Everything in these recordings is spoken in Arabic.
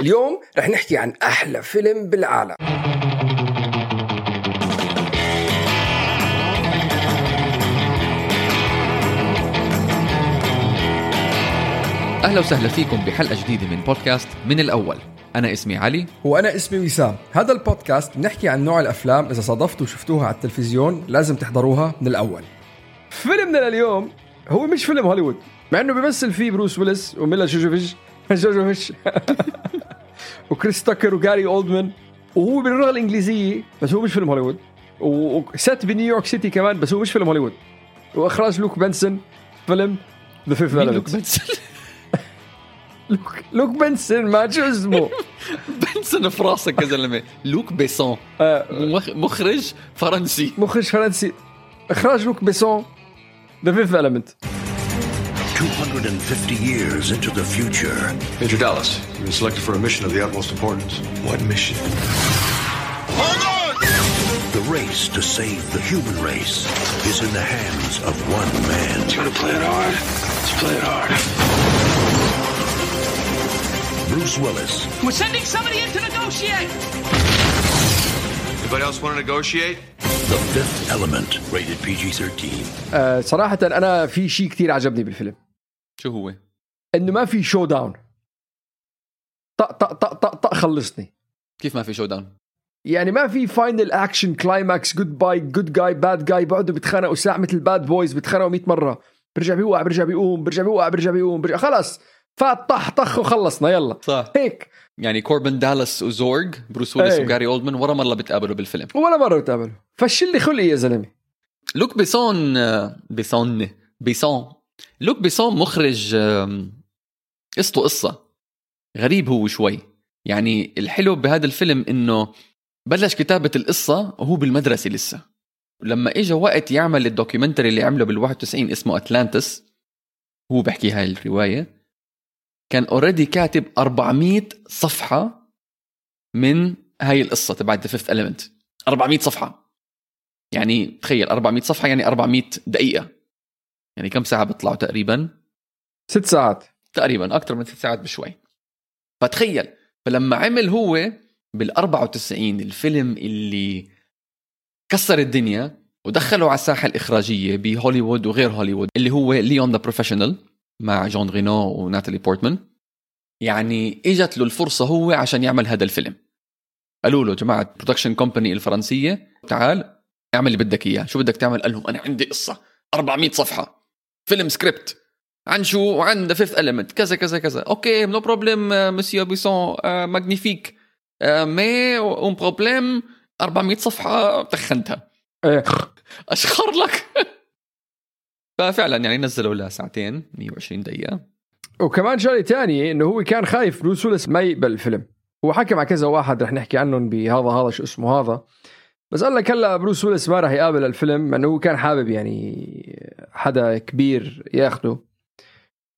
اليوم رح نحكي عن أحلى فيلم بالعالم. أهلا وسهلا فيكم بحلقة جديدة من بودكاست من الأول. أنا اسمي علي. وأنا اسمي وسام. هذا البودكاست بنحكي عن نوع الأفلام إذا صادفتوا وشفتوها على التلفزيون لازم تحضروها من الأول. فيلمنا لليوم هو مش فيلم هوليوود مع إنه بيمثل فيه بروس ويلس وميلا جوجوفيتش جوجوفيتش وكريس تاكر وجاري أولدمان. وهو باللغة الإنجليزية بس هو مش فيلم هوليوود. و set بنيويورك City كمان بس هو مش فيلم هوليوود. وإخراج لوك بنسون فيلم The Fifth مين لوك بنسن لوك لوك بنسون ما شو اسمه. بنسن في راسك يا زلمة. لوك بيسون آه، مخ- مخرج فرنسي. مخرج فرنسي. إخراج لوك بيسون ذا فيفث ايلمنت 250 years into the future, Major Dallas, you've been selected for a mission of the utmost importance. What mission? the race to save the human race is in the hands of one man. Gonna play it hard. Let's play it hard. Bruce Willis, We're sending somebody in to negotiate. Anybody else want to negotiate? The Fifth Element, rated PG-13. آه، صراحه انا في شيء كتير عجبني بالفيلم شو هو؟ إنه ما في showdown طق طق طق طق طق خلصني. كيف ما في showdown يعني ما في final action climax good guy good guy bad guy بقعدوا بيتخانقوا ساعة مثل Bad Boys بيتخانقوا 100 مرة. برجع بيوقع برجع بيقوم برجع بيوقع برجع بيقوم برجع. خلص فات طح طخ وخلصنا. يلا. صح. هيك. يعني كوربن دالاس وزورج بروس ويلس إيه. وجاري أولدمان ورا مرة بتقابلوا بالفيلم. ولا مرة بتقابلوا. فشل لي خلقي يا زلمة. لوك بيسون آه، بيسون بيسون. لوك بيسون مخرج قصته قصة. غريب هو شوي. يعني الحلو بهذا الفيلم إنه بلش كتابة القصة وهو بالمدرسة لسه. لما اجى وقت يعمل ال documentary اللي عمله بال 91 اسمه اتلانتس هو بحكي هاي الرواية كان already كاتب 400 صفحة من هاي القصة تبعت The Fifth element. 400 صفحة. يعني تخيل 400 صفحة يعني 400 دقيقة. يعني كم ساعة بيطلعوا تقريبا؟ ست ساعات. تقريبا أكثر من ست ساعات بشوي. فتخيل فلما عمل هو بال 94 الفيلم اللي كسر الدنيا ودخله على الساحة الإخراجية بهوليوود وغير هوليوود اللي هو ليون The Professional مع جون رينو وناتالي بورتمان يعني إجت له الفرصة هو عشان يعمل هذا الفيلم. قالوا له جماعة production company الفرنسية تعال اعمل اللي بدك إياه. شو بدك تعمل؟ قال لهم أنا عندي قصة. 400 صفحة. فيلم سكريبت. عن شو؟ عن The Fifth element. كذا كذا كذا. okay no problem monsieur بيسون magnifique mais un problème 400 صفحة تخنتها إيه. أشخر لك. ففعلا يعني نزلوا لها ساعتين 120 دقيقة. وكمان شغلة تانية إنه هو كان خايف بروس ما يقبل الفيلم هو حكى مع كذا واحد رح نحكي عنهم بهذا هذا شو اسمه هذا. بس قال لك هلا بروس ويلس ما راح يقابل الفيلم إنه هو كان حابب يعني حدا كبير ياخده.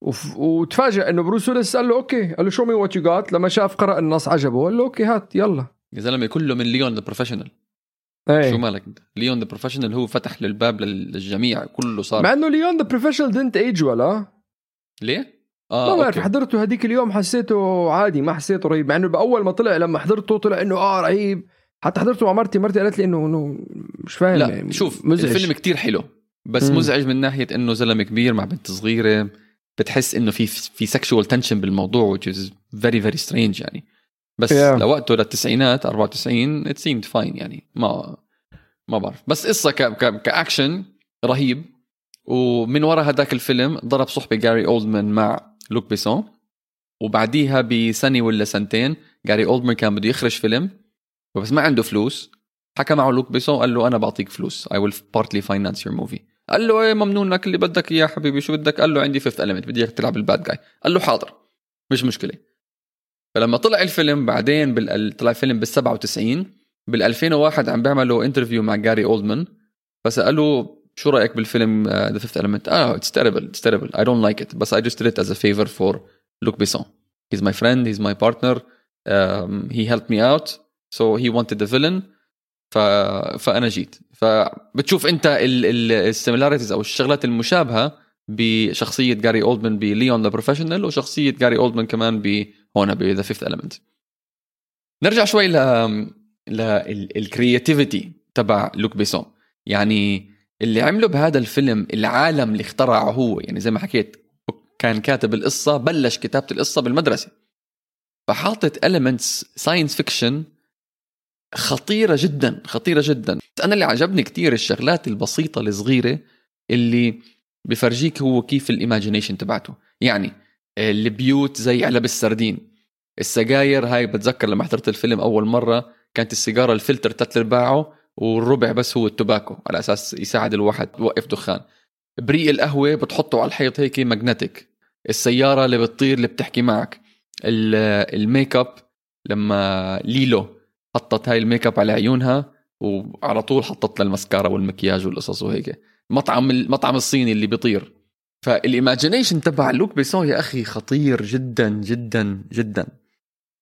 وف... وتفاجئ إنه بروس ويلس قال له okay قال له show me what you got لما شاف قرأ النص عجبه قال له okay هات يلا. يا زلمة كله من ليون The Professional إيه. شو مالك؟ انت ليون The Professional هو فتح للباب لل- للجميع كله صار. مع إنه ليون The Professional didn't age well ليه؟ ما آه بعرف okay. حضرته هذيك اليوم حسيته عادي ما حسيته رهيب. مع إنه بأول ما طلع لما حضرته طلع إنه آه رهيب. حتى حضرته مع مرتي مرتي قالت لي انه إنه مش فاهم لا يعني شوف مزعج. الفيلم كتير حلو بس مم. مزعج من ناحية إنه زلمة كبير مع بنت صغيرة بتحس إنه في في sexual tension بالموضوع which is very very strange يعني بس Yeah. لوقته للتسعينات 94 it seemed fine يعني ما ما بعرف بس قصة ك ك كأكشن رهيب ومن ورا هذاك الفيلم ضرب صحبة جاري اولدمان مع لوك بيسون وبعديها بسنة ولا سنتين جاري اولدمان كان بده يخرج فيلم بس ما عنده فلوس حكى معه لوك بيسون قال له أنا بعطيك فلوس I will partly finance your movie. قال له إيه ممنون لك اللي بدك إياه حبيبي شو بدك؟ قال له عندي Fifth element بدي إياك تلعب ال bad guy قال له حاضر مش مشكلة. فلما طلع الفيلم بعدين بال... طلع فيلم بال 97 بال 2001 عم بيعملوا interview مع جاري اولدمان فسألوه شو رأيك بالفيلم The Fifth element آه it's terrible it's terrible I don't like it بس I just did it as a favor for Luc Besson he's my friend he's my partner um, he helped so he wanted the villain. ف... فأنا جيت. فبتشوف أنت ال similarities أو الشغلات المشابهة بشخصية جاري اولدمان بليون The Professional وشخصية جاري اولدمان كمان بهون ب The Fifth element. نرجع شوي ل لل creativity تبع لوك بيسون. يعني اللي عمله بهذا الفيلم العالم اللي اخترعه هو يعني زي ما حكيت كان كاتب القصة بلش كتابة القصة بالمدرسة. فحاطط elements science fiction خطيرة جدا خطيرة جدا. أنا اللي عجبني كتير الشغلات البسيطة الصغيرة اللي بفرجيك هو كيف ال imagination تبعته. يعني البيوت زي علب السردين. السجاير هاي بتذكر لما حضرت الفيلم أول مرة كانت السيجارة الفلتر تلت ارباعه والربع بس هو ال tobacco على أساس يساعد الواحد يوقف دخان. بريق القهوة بتحطه على الحيط هيك magnetic السيارة اللي بتطير اللي بتحكي معك. ال make up لما ليلو حطت هاي ال make up على عيونها وعلى طول حطت لها المسكارا والمكياج والقصص وهيك. مطعم المطعم الصيني اللي بيطير. فال imagination تبع لوك بيسون يا أخي خطير جدا جدا جدا.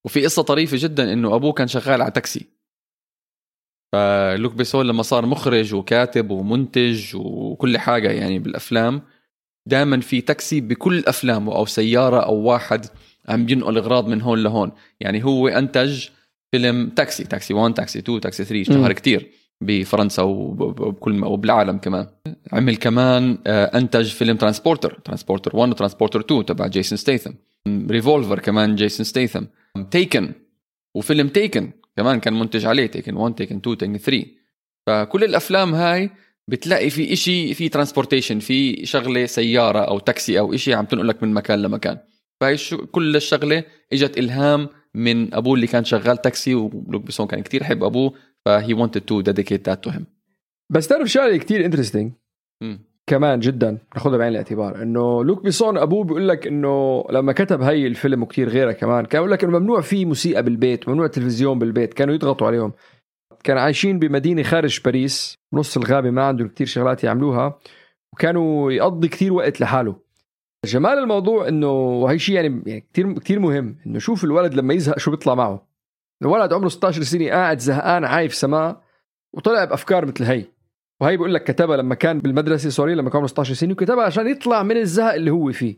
وفي قصة طريفة جدا إنه أبوه كان شغال على تاكسي. فلوك بيسون لما صار مخرج وكاتب ومنتج وكل حاجة يعني بالأفلام دائما في تاكسي بكل أفلامه أو سيارة أو واحد عم ينقل اغراض من هون لهون. يعني هو أنتج فيلم تاكسي تاكسي 1 تاكسي 2 تاكسي 3 اشتهر كتير بفرنسا وبكل وبالعالم كمان. عمل كمان آه، أنتج فيلم Transporter Transporter 1 و Transporter 2 تبع جيسون ستيثم. Revolver كمان جيسون ستيثم. Taken وفيلم Taken كمان كان منتج عليه Taken 1 Taken 2 Taken 3 فكل الأفلام هاي بتلاقي في إشي في transportation في شغلة سيارة أو تاكسي أو إشي عم تنقلك من مكان لمكان. فهي كل الشغلة إجت إلهام من أبوه اللي كان شغال تاكسي ولوك بيسون كان كتير يحب أبوه ف he wanted to dedicate that to him. بس تعرف شغلة كتير interesting كمان جدا ناخذها بعين الاعتبار إنه لوك بيسون أبوه بيقول لك إنه لما كتب هي الفيلم وكثير غيرها كمان كان يقول لك إنه ممنوع في موسيقى بالبيت ممنوع تلفزيون بالبيت كانوا يضغطوا عليهم. كانوا عايشين بمدينة خارج باريس نص الغابة ما عندهم كثير شغلات يعملوها وكانوا يقضي كثير وقت لحاله. جمال الموضوع إنه وهي شيء يعني كثير كثير مهم إنه شوف الولد لما يزهق شو بيطلع معه. الولد عمره 16 سنة قاعد زهقان عايف سماء وطلع بأفكار مثل هي. وهي بقول لك كتبها لما كان بالمدرسة sorry لما كان عمره 16 سنة وكتبها عشان يطلع من الزهق اللي هو فيه.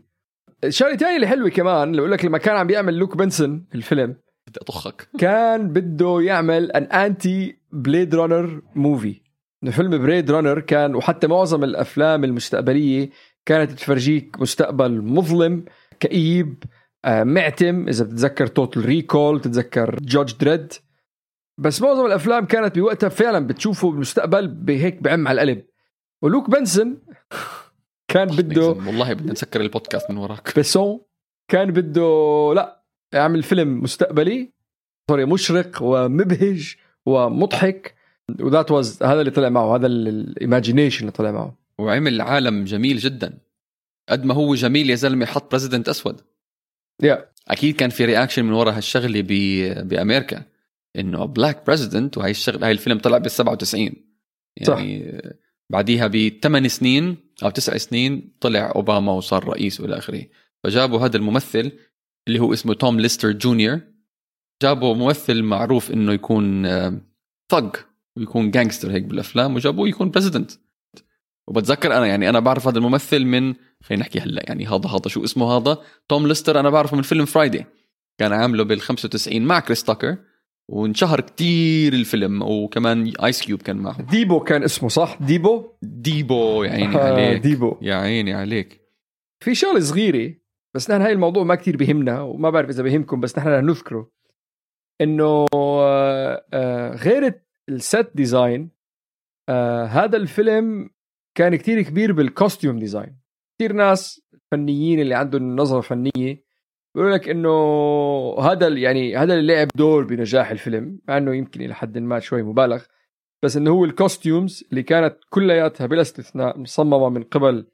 الشغلة الثانية اللي حلوة كمان اللي بقول لك لما كان عم بيعمل لوك بيسون الفيلم بدي أطخك. كان بده يعمل an anti Blade Runner movie فيلم Blade Runner كان وحتى معظم الأفلام المستقبلية كانت تفرجيك مستقبل مظلم كئيب آه، معتم إذا بتتذكر Total Recall تتذكر Judge Dredd بس معظم الأفلام كانت بوقتها فعلا بتشوفه بالمستقبل بهيك بغم على القلب. ولوك بيسون كان بده والله بدنا نسكر البودكاست من وراك. بيسون كان بده لا يعمل فيلم مستقبلي sorry مشرق ومبهج ومضحك. و that was هذا اللي طلع معه هذا ال imagination اللي طلع معه. وعمل عالم جميل جدا. قد ما هو جميل يا زلمة حط president أسود. yeah yeah. أكيد كان في reaction من وراء هالشغلة بأمريكا إنه black president وهي الشغلة هاي الفيلم طلع بال 97 يعني صح. بعديها بثمان سنين أو تسع سنين طلع أوباما وصار رئيس وإلى آخره. فجابوا هذا الممثل اللي هو اسمه توم ليستر جونيور. جابوا ممثل معروف إنه يكون thug ويكون gangster هيك بالأفلام وجابوه يكون president وبتذكر أنا يعني أنا بعرف هذا الممثل من خلينا نحكي هلأ يعني هذا هذا شو اسمه هذا؟ توم ليستر أنا بعرفه من فيلم Friday كان عامله بال 95 مع كريس تاكر وانشهر كتير الفيلم وكمان Ice Cube كان معه. ديبو كان اسمه صح؟ ديبو؟ ديبو يا عيني آه عليك. ديبو. يا عيني عليك. في شغلة صغيرة بس نحن هاي الموضوع ما كتير بهمنا وما بعرف إذا بهمكم بس نحن نذكره. إنه آه، آه، غير ال set design هذا الفيلم كان كتير كبير بال costume design كثير ناس فنيين اللي عندهم نظره فنيه بيقول لك إنه هذا يعني هذا اللي لعب دور بنجاح الفيلم مع إنه يمكن إلى حد ما شوي مبالغ بس إنه هو ال costumes اللي كانت كلياتها بلا استثناء مصممة من قبل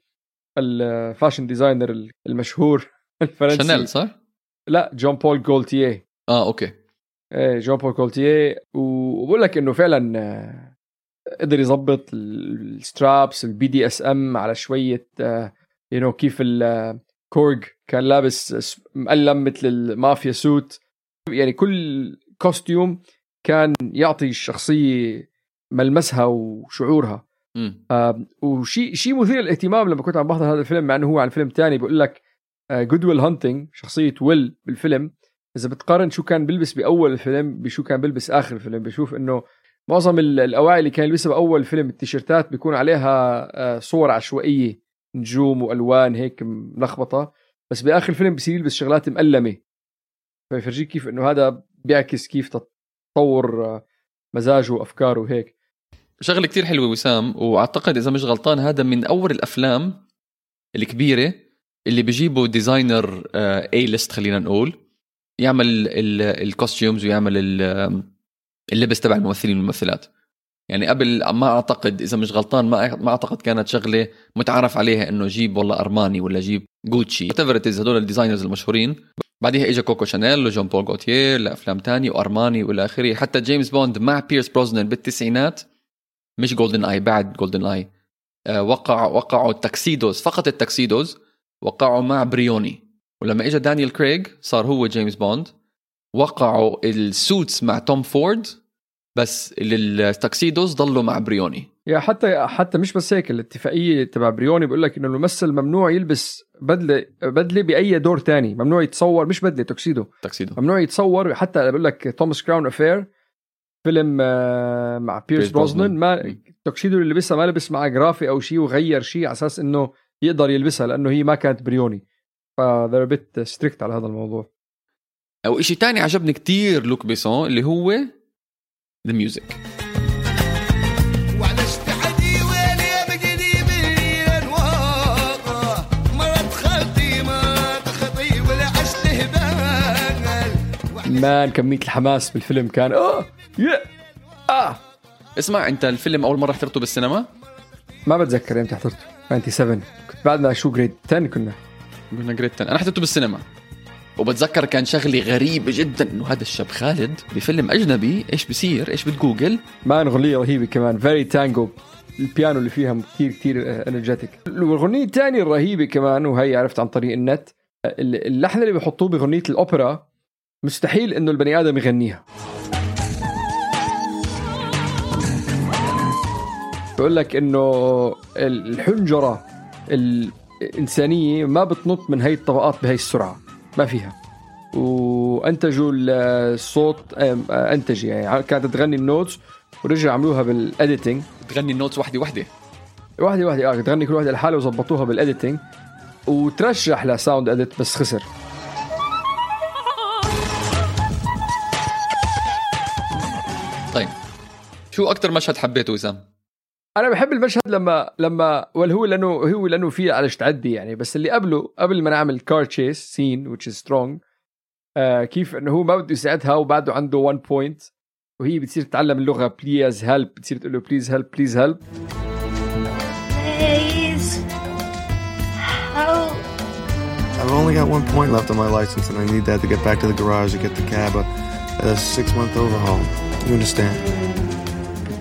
ال fashion designer المشهور الفرنسي. شانيل صح؟ لا جون بول جولتيه آه okay. إيه جون بول جولتيه وبقول لك إنه فعلا آه، قدر يظبط ال straps ال BDSM على شوية you know كيف زورج كان لابس مقلم مثل المافيا suit. يعني كل costume كان يعطي الشخصية ملمسها وشعورها. آه وشيء شيء مثير للاهتمام لما كنت عم بحضر هذا الفيلم مع إنه هو عن فيلم تاني بيقول لك Good Will Hunting شخصية ويل بالفيلم. إذا بتقارن شو كان بيلبس بأول الفيلم بشو كان بيلبس آخر الفيلم بشوف إنه معظم ال- الاواعي اللي كان يلبسها بأول الفيلم التيشيرتات بيكون عليها آه، صور عشوائية نجوم وألوان هيك ملخبطة. بس بآخر الفيلم بصير يلبس شغلات مألمة. فيفرجيك كيف إنه هذا بيعكس كيف تطور آه، مزاجه وأفكاره وهيك. شغلة كتير حلوة وسام وأعتقد إذا مش غلطان هذا من أول الأفلام الكبيرة اللي بيجيبوا designer A-list خلينا نقول. يعمل ال costumes ويعمل اللبس تبع الممثلين والممثلات. يعني قبل ما أعتقد إذا مش غلطان ما ما أعتقد كانت شغلة متعارف عليها إنه جيب والله أرماني ولا جيب جوتشي is هدول ال designers المشهورين. بعديها اجى كوكو شانيل وجون بول غوتيير لأفلام تانية وأرماني وإلى آخره. حتى جيمس بوند مع بيرس بروزنان بالتسعينات مش GoldenEye بعد GoldenEye وقع وقعوا ال tuxedos فقط ال tuxedos وقعوا مع بريوني ولما اجى دانيال كريغ صار هو جيمس بوند وقعوا ال suits مع توم فورد بس ال tuxedos ضلوا مع بريوني. yeah حتى حتى مش بس هيك الاتفاقية تبع بريوني بيقول لك إنه الممثل ممنوع يلبس بدلة بدلة بأي دور تاني ممنوع يتصور مش بدلة tuxedo tuxedo ممنوع يتصور حتى بقول لك Thomas Crown Affair فيلم آه، مع بيرس بيرس بروزنان بروزنان. ما التوكسيدو اللي لبسها ما لبس معه جرافي أو شيء وغير شيء على أساس إنه يقدر يلبسها لأنه هي ما كانت بريوني. ف they're a bit strict على هذا الموضوع. أو شيء تاني عجبني كتير لوك بيسون اللي هو the music ما man كمية الحماس بالفيلم كان آه يا آه! اسمع أنت الفيلم أول مرة حضرته بالسينما؟ ما بتذكر إمتى حضرته 97 كنت بعدنا شو grade 10 كنا؟ قلنا grade 10 أنا حضرته بالسينما. وبتذكر كان شغله غريبه جدا إنه هذا الشاب خالد بفيلم أجنبي إيش بصير إيش بتجوجل؟ man اغنيه رهيبة كمان very tango البيانو اللي فيها كثير كثير energetic والاغنيه الثانية الرهيبة كمان وهي عرفت عن طريق النت اللحن اللي بيحطوه بأغنية الأوبرا مستحيل إنه البني آدم يغنيها. بقول لك إنه الحنجرة الإنسانية ما بتنط من هي الطبقات بهي السرعة. ما فيها. وأنتجوا الصوت انتج يعني كانت تغني ال notes ورجعوا عملوها بال editing تغني ال notes وحدة وحدة؟ واحدة واحدة آه تغني كل واحدة لحالها وظبطوها بال editing وترشح ل sound edit بس خسر. طيب شو أكثر مشهد حبيته وسام أنا بحب المشهد لما لما ولا هو لأنه هو لأنه في على تعدي يعني بس اللي قبله قبل ما نعمل car chase scene which is strong آه كيف إنه هو ما بده يساعدها وبعده عنده 1 point وهي بتصير تتعلم اللغة please help بتصير تقول له please help please help Please. Help. I've only got one point left on my license, and I need that to get back to the garage to get the cab a, a six month overhaul. You understand?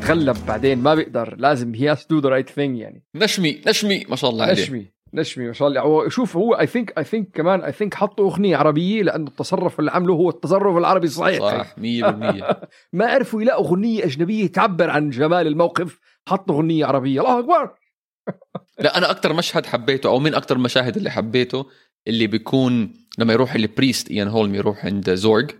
تغلب بعدين ما بيقدر. لازم هي to do the right thing يعني. نشمي نشمي ما شاء الله عليه. نشمي نشمي ما شاء الله. هو شوف هو I think I think كمان I think حطوا أغنية عربية لأنه التصرف اللي عمله هو التصرف العربي الصحيح. صح 100% ما عرفوا يلاقوا أغنية أجنبية تعبر عن جمال الموقف حطوا أغنية عربية. الله أكبر. لا أنا أكثر مشهد حبيته أو من أكثر المشاهد اللي حبيته اللي بيكون لما يروح البريست ايان هولم يروح عند زورج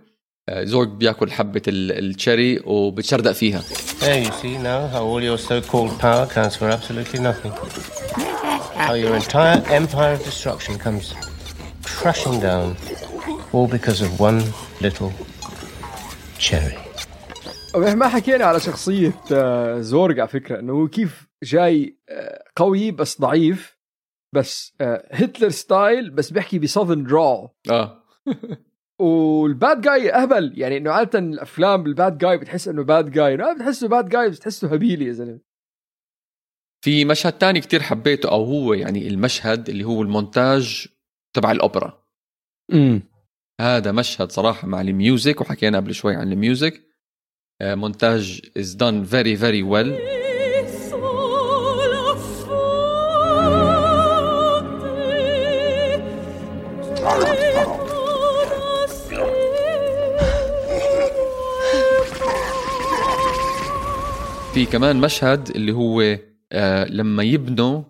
آه، زورج بياكل حبه ال- التشيري وبتشردق فيها There you see now how all your so-called power counts for absolutely nothing. How your entire empire of destruction comes crashing down, all because of one little cherry. ما حكينا على شخصيه آه، زورج على فكره انه هو كيف جاي آه، قوي بس ضعيف بس آه، هتلر style بس بيحكي ب southern drawl آه وال bad guy أهبل. يعني إنه عادة الأفلام بال bad guy بتحس إنه bad guy إنه بتحسه bad guy بس تحسه هبيلي يا زلمة. في مشهد تاني كتير حبيته أو هو يعني المشهد اللي هو المونتاج تبع الأوبرا. امم هذا مشهد صراحة مع ال music وحكينا قبل شوي عن ال music. آه، مونتاج is done very very well. في كمان مشهد اللي هو آه لما يبنوا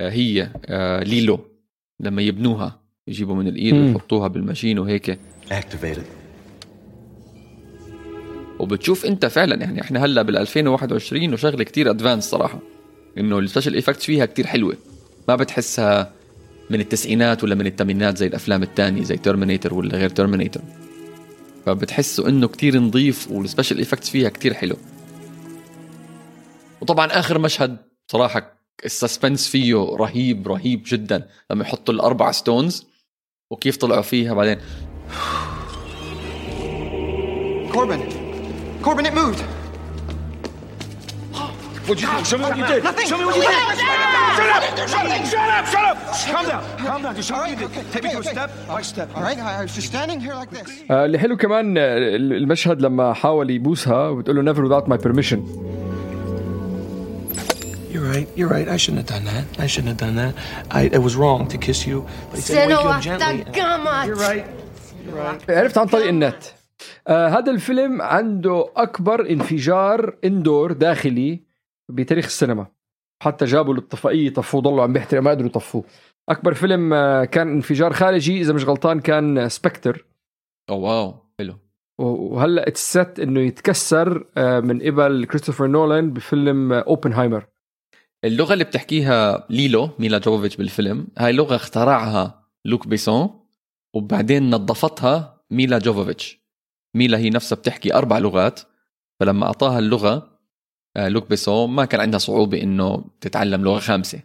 آه هي آه ليلو لما يبنوها يجيبوا من الايد. ويحطوها بال machine وهيك Activated. وبتشوف انت فعلا يعني إحنا هلأ بال 2021 وشغلة كتير advanced صراحة إنه ال special effects فيها كتير حلوة ما بتحسها من التسعينات ولا من الثمانينات زي الأفلام الثانية زي ترمينيتر ولا غير ترمينيتر فبتحسوا إنه كتير نظيف وال special effects فيها كتير حلو وطبعا اخر مشهد صراحة السسبنس فيه رهيب رهيب جدا لما يحطوا الاربع ستونز وكيف طلعوا فيها بعدين Corbin! Corbin, it moved! What'd you do? Show me what you did. Nothing. Show me what you did. Shut Shut up! Shut up! Shut up! Shut up! Calm down. Calm down. Just show me what you did. Take me to a step by step. All right, I was just standing here like this. آه، اللي حلو كمان آه، المشهد لما حاول يبوسها وبتقول له never without my permission right. You're right. I shouldn't have done that. I shouldn't have done that. I it was wrong to kiss you. But he said wake you up gently. You're right. You're right. عرفت عن طريق النت آه هذا الفيلم عنده أكبر انفجار indoor داخلي بتاريخ السينما حتى جابوا للطفائية طفوه ضلوا عم بيحترقوا ما قدروا يطفوه أكبر فيلم آه كان انفجار خارجي إذا مش غلطان كان سبكتر oh wow حلو وهلأ اتست إنه يتكسر آه من قبل كريستوفر نولان بفيلم آه اوبنهايمر اللغة اللي بتحكيها ليلو ميلا جوفيتش بالفيلم هاي لغة اخترعها لوك بيسون وبعدين نظفتها ميلا جوفيتش ميلا هي نفسها بتحكي أربع لغات فلما أعطاها اللغة آه، لوك بيسون ما كان عندها صعوبة إنه تتعلم لغة خامسة.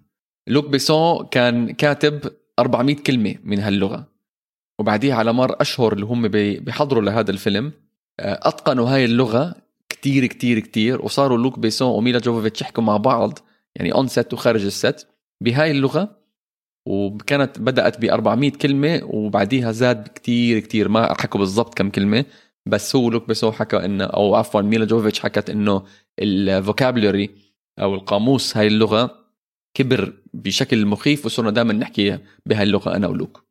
لوك بيسون كان كاتب 400 كلمة من هاللغة. وبعديها على مر أشهر اللي هم بي- بيحضروا لهذا الفيلم آه، أتقنوا هاي اللغة كتير كتير كتير وصاروا لوك بيسون وميلا جوفيتش يحكوا مع بعض يعني on set وخارج ال set بهاي اللغة وكانت بدأت ب 400 كلمة وبعديها زاد كتير كتير. ما حكوا بالضبط كم كلمة بس هو لوك بيسو حكى إنه أو عفوا ميلا جوفيتش حكت إنه ال vocabulary أو القاموس هاي اللغة كبر بشكل مخيف وصرنا دائما نحكي بهاي اللغة أنا ولوك.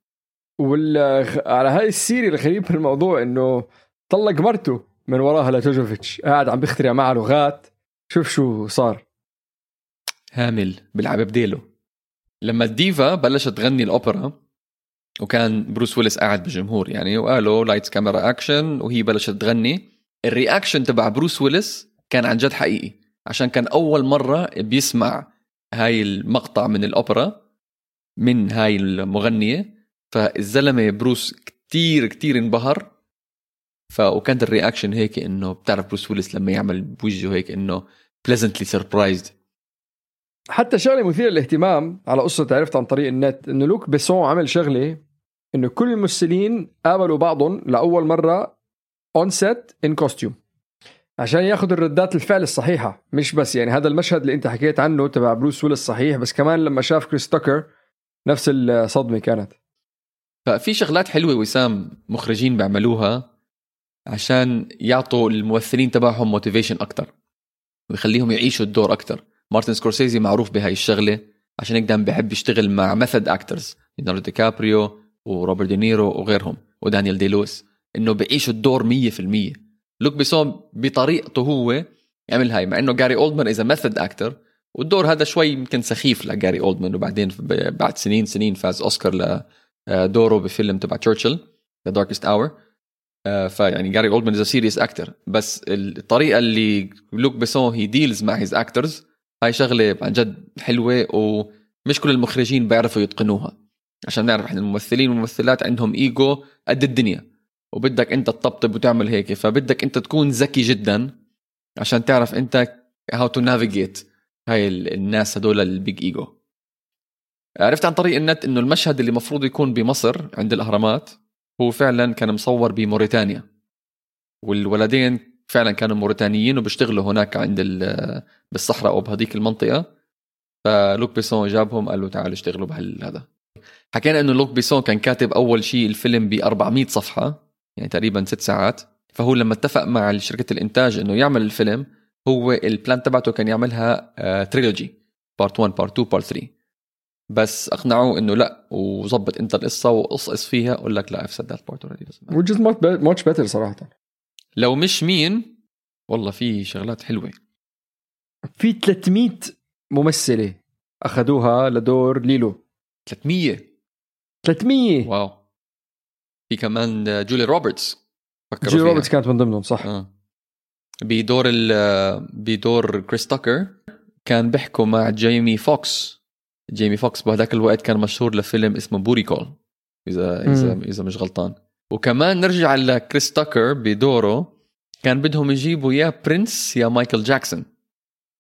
وال على هاي السيرة الغريب في الموضوع إنه طلق مرته من وراها لجوجوفيتش قاعد عم بيخترع معها لغات. شوف شو صار. هامل بيلعب بديله. لما الديفا بلشت تغني الأوبرا وكان بروس ويلس قاعد بالجمهور يعني وقالوا lights camera action وهي بلشت تغني. ال reaction تبع بروس ويلس كان عن جد حقيقي عشان كان أول مرة بيسمع هاي المقطع من الأوبرا من هاي المغنية. فالزلمة بروس كتير كتير انبهر. ف وكانت ال reaction هيك إنه بتعرف بروس ويلس لما يعمل بوجهه هيك إنه pleasantly surprised. حتى شغلة مثيرة للاهتمام على قصة عرفت عن طريق النت إنه لوك بيسون عمل شغلة إنه كل الممثلين قابلوا بعضهم لأول مرة on set in costume عشان ياخذ الردات الفعل الصحيحة مش بس يعني هذا المشهد اللي أنت حكيت عنه تبع بروس ويلس صحيح بس كمان لما شاف كريس تاكر نفس الصدمة كانت. ففي شغلات حلوة وسام مخرجين بيعملوها عشان يعطوا الممثلين تبعهم motivation أكثر ويخليهم يعيشوا الدور أكثر مارتن سكورسيزي معروف بهاي الشغلة عشان هيك دائما بحب يشتغل مع method actors ليوناردو دي كابريو وروبرت دينيرو وغيرهم ودانيال دي لويس إنه بيعيشوا الدور 100% لوك بيسون بطريقته هو يعمل هاي مع إنه جاري اولدمان is method actor والدور هذا شوي يمكن سخيف لجاري اولدمان وبعدين بعد سنين سنين فاز أوسكار لدوره بفيلم تبع تشرشل The Darkest Hour فيعني جاري اولدمان is serious actor بس الطريقة اللي لوك بيسون he deals مع his actors هاي شغلة عن جد حلوة ومش كل المخرجين بيعرفوا يتقنوها. عشان نعرف إحنا الممثلين والممثلات عندهم إيجو قد الدنيا. وبدك أنت تطبطب وتعمل هيك فبدك أنت تكون ذكي جدا عشان تعرف أنت how to navigate هاي ال- الناس هدول ال big ego عرفت عن طريق النت إنه المشهد اللي مفروض يكون بمصر عند الأهرامات هو فعلا كان مصور بموريتانيا. والولدين فعلا كانوا موريتانيين وبيشتغلوا هناك عند ال- بالصحراء أو بهذيك المنطقة. فلوك بيسون جابهم قال له تعالوا اشتغلوا بهذا حكينا إنه لوك بيسون كان كاتب أول شيء الفيلم ب 400 صفحة يعني تقريبا ست ساعات. فهو لما اتفق مع شركة الإنتاج إنه يعمل الفيلم هو ال plan تبعته كان يعملها trilogy part 1 part 2 part 3 بس أقنعوه إنه لا وظبط إنت القصة وقصقص فيها أقول لك لا I've said that part already much be- much better صراحة. لو مش مين والله في شغلات حلوة. في 300 ممثلة أخذوها لدور ليلو. 300 300 wow. في كمان آه، جوليا روبرتس فكروا فيها. روبرتس كانت من ضمنهم صح. آه. بدور ال بدور كريس تاكر كان بيحكوا مع جيمي فوكس. جيمي فوكس بهذاك الوقت كان مشهور لفيلم اسمه بوتي كول إذا إذا. إذا مش غلطان. وكمان نرجع لكريس تاكر بدوره. كان بدهم يجيبوا يا برنس يا مايكل جاكسون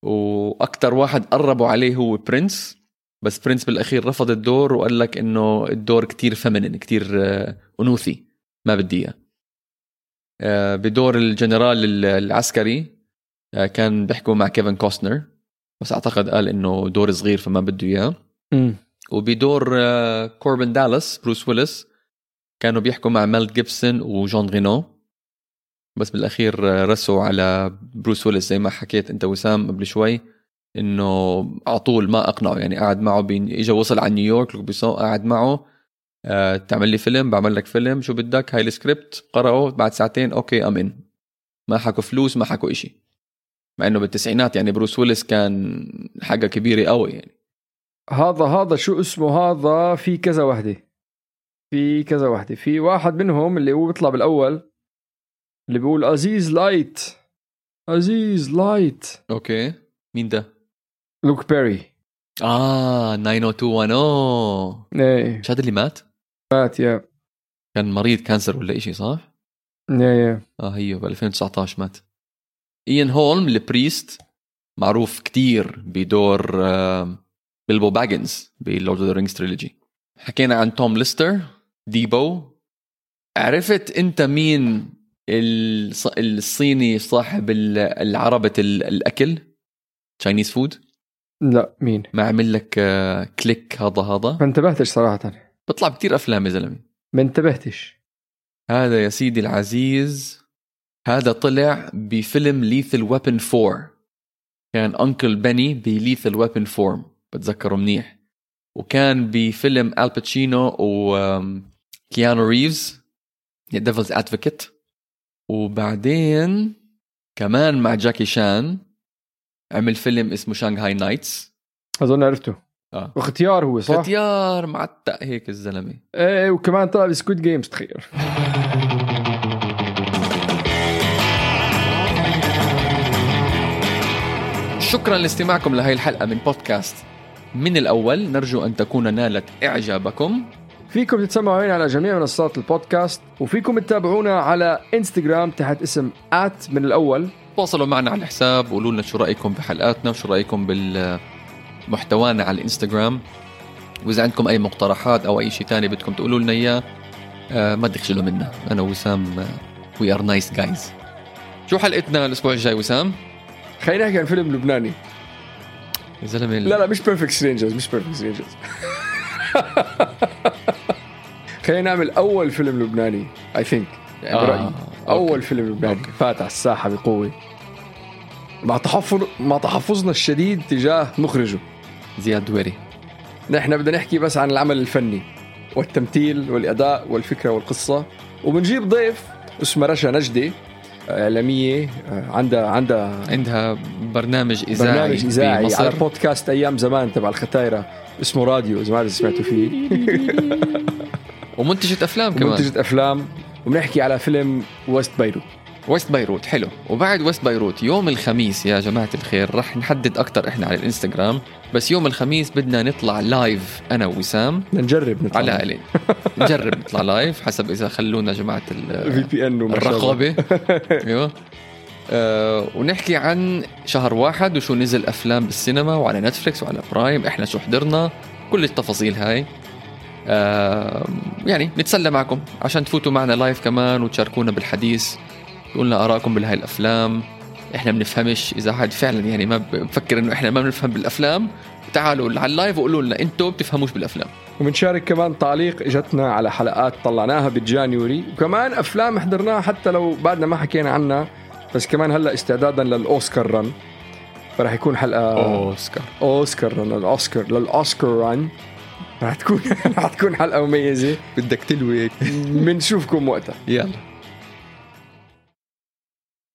وأكثر واحد قربوا عليه هو برنس بس برنس بالأخير رفض الدور وقال لك إنه الدور كتير فمنين كتير آه، أنوثي. ما بدي إياه. آه، بدور الجنرال ال- العسكري آه، كان بيحكوا مع كيفن كوستنر. بس أعتقد قال إنه دور صغير فما بده إياه. وبدور كوربن دالاس بروس ويلس كانوا بيحكوا مع ميل جيبسون وجون رينو بس بالأخير رسوا على بروس ويلس زي ما حكيت أنت وسام قبل شوي إنه على طول ما أقنعه يعني قاعد معه بيسون اجى وصل على نيويورك قاعد معه آه، تعمل لي فيلم بعمل لك فيلم شو بدك؟ هاي السكريبت قرأه بعد ساعتين أوكي I'm in ما حكوا فلوس ما حكوا إشي. مع إنه بالتسعينات يعني بروس ويلس كان حاجة كبيرة قوي يعني. هذا هذا شو اسمه؟ هذا في كذا وحدة. في كذا وحدة. في واحد منهم اللي هو بيطلع بالأول اللي بيقول عزيز light عزيز light أوكي. مين ده؟ لوك بيري آه 90210 إيه. مش هذا اللي مات؟ مات yeah. كان مريض cancer ولا إشي صح؟ yeah yeah. آه هي ب 2019 مات. إيان هولم ال priest معروف كتير بدور بيلبو باجنز ب Lord of the Rings trilogy. حكينا عن توم ليستر. Debo. عرفت انت مين الص- الصيني صاحب ال- العربة ال- الأكل؟ Chinese food لا مين؟ ما عمل لك آه، كليك هذا هذا؟ ما انتبهتش صراحة. بيطلع بكتير أفلام يا زلمة. ما انتبهتش. هذا يا سيدي العزيز هذا طلع بفيلم Lethal Weapon 4 كان Uncle Benny ب Lethal Weapon 4 بتذكره منيح. وكان بفيلم آل باتشينو وكيانو ريفز Devil's Advocate وبعدين كمان مع جاكي شان عمل فيلم اسمه Shanghai Knights اظن عرفته. آه. واختيار هو صح؟ ختيار معتق هيك الزلمة. إيه وكمان طلع ب Squid Games تخيل. شكرا لاستماعكم لهي الحلقة من بودكاست من الأول نرجو أن تكون نالت إعجابكم. فيكم تتسمعوا على جميع منصات البودكاست وفيكم تتابعونا على إنستغرام تحت اسم آت من الأول. تواصلوا معنا على الحساب وقولوا لنا شو رأيكم بحلقاتنا وشو رأيكم بالمحتوانا على الإنستغرام. وإذا عندكم أي مقترحات أو أي شيء تاني بدكم تقولوا لنا إياه آه، ما تخجلوا منا. أنا وسام We are nice guys شو حلقتنا الأسبوع الجاي وسام؟ خلينا نحكي عن فيلم لبناني. يا زلمة لا لا مش Perfect Strangers مش Perfect Strangers خلينا نعمل أول فيلم لبناني I think يعني آه، برايي أوكي. أول فيلم لبناني. فات على الساحة بقوة. مع تحفظ مع تحفظنا الشديد تجاه مخرجه. زياد دويري نحن بدنا نحكي بس عن العمل الفني والتمثيل والأداء والفكرة والقصة. وبنجيب ضيف اسمه رشا نجدي. إعلامية آه، عندها عندها عندها برنامج إذاعي برنامج إذاعي بمصر. على بودكاست أيام زمان تبع الختايرة اسمه راديو إذا ما سمعتوا فيه. ومنتجة أفلام كمان. منتجة أفلام. وبنحكي على فيلم West بيروت West بيروت حلو. وبعد West بيروت يوم الخميس يا جماعة الخير رح نحدد أكتر إحنا على الإنستغرام. بس يوم الخميس بدنا نطلع live أنا ووسام نجرب نطلع على نجرب نطلع live حسب إذا خلونا جماعة ال- في بي ان الرقابة. أيوه. آه ونحكي عن شهر واحد وشو نزل أفلام بالسينما وعلى نتفليكس وعلى برايم إحنا شو حضرنا. كل التفاصيل هاي. آه يعني نتسلى معكم عشان تفوتوا معنا live كمان وتشاركونا بالحديث. تقولوا لنا آرائكم بهاي الأفلام. إحنا بنفهمش إذا حد فعلا يعني ما بفكر إنه إحنا ما بنفهم بالأفلام. تعالوا على ال live وقولوا لنا أنتم بتفهموش بالأفلام. وبنشارك كمان تعليق إجتنا على حلقات طلعناها بال January وكمان أفلام حضرناها حتى لو بعدنا ما حكينا عنها بس كمان هلأ استعدادا للأوسكار run. فرح يكون حلقة أوسكار. أوسكار run الاوسكار للأوسكار run. رح تكون رح تكون حلقة مميزة. بدك تلوي. بنشوفكم وقتها. يلا.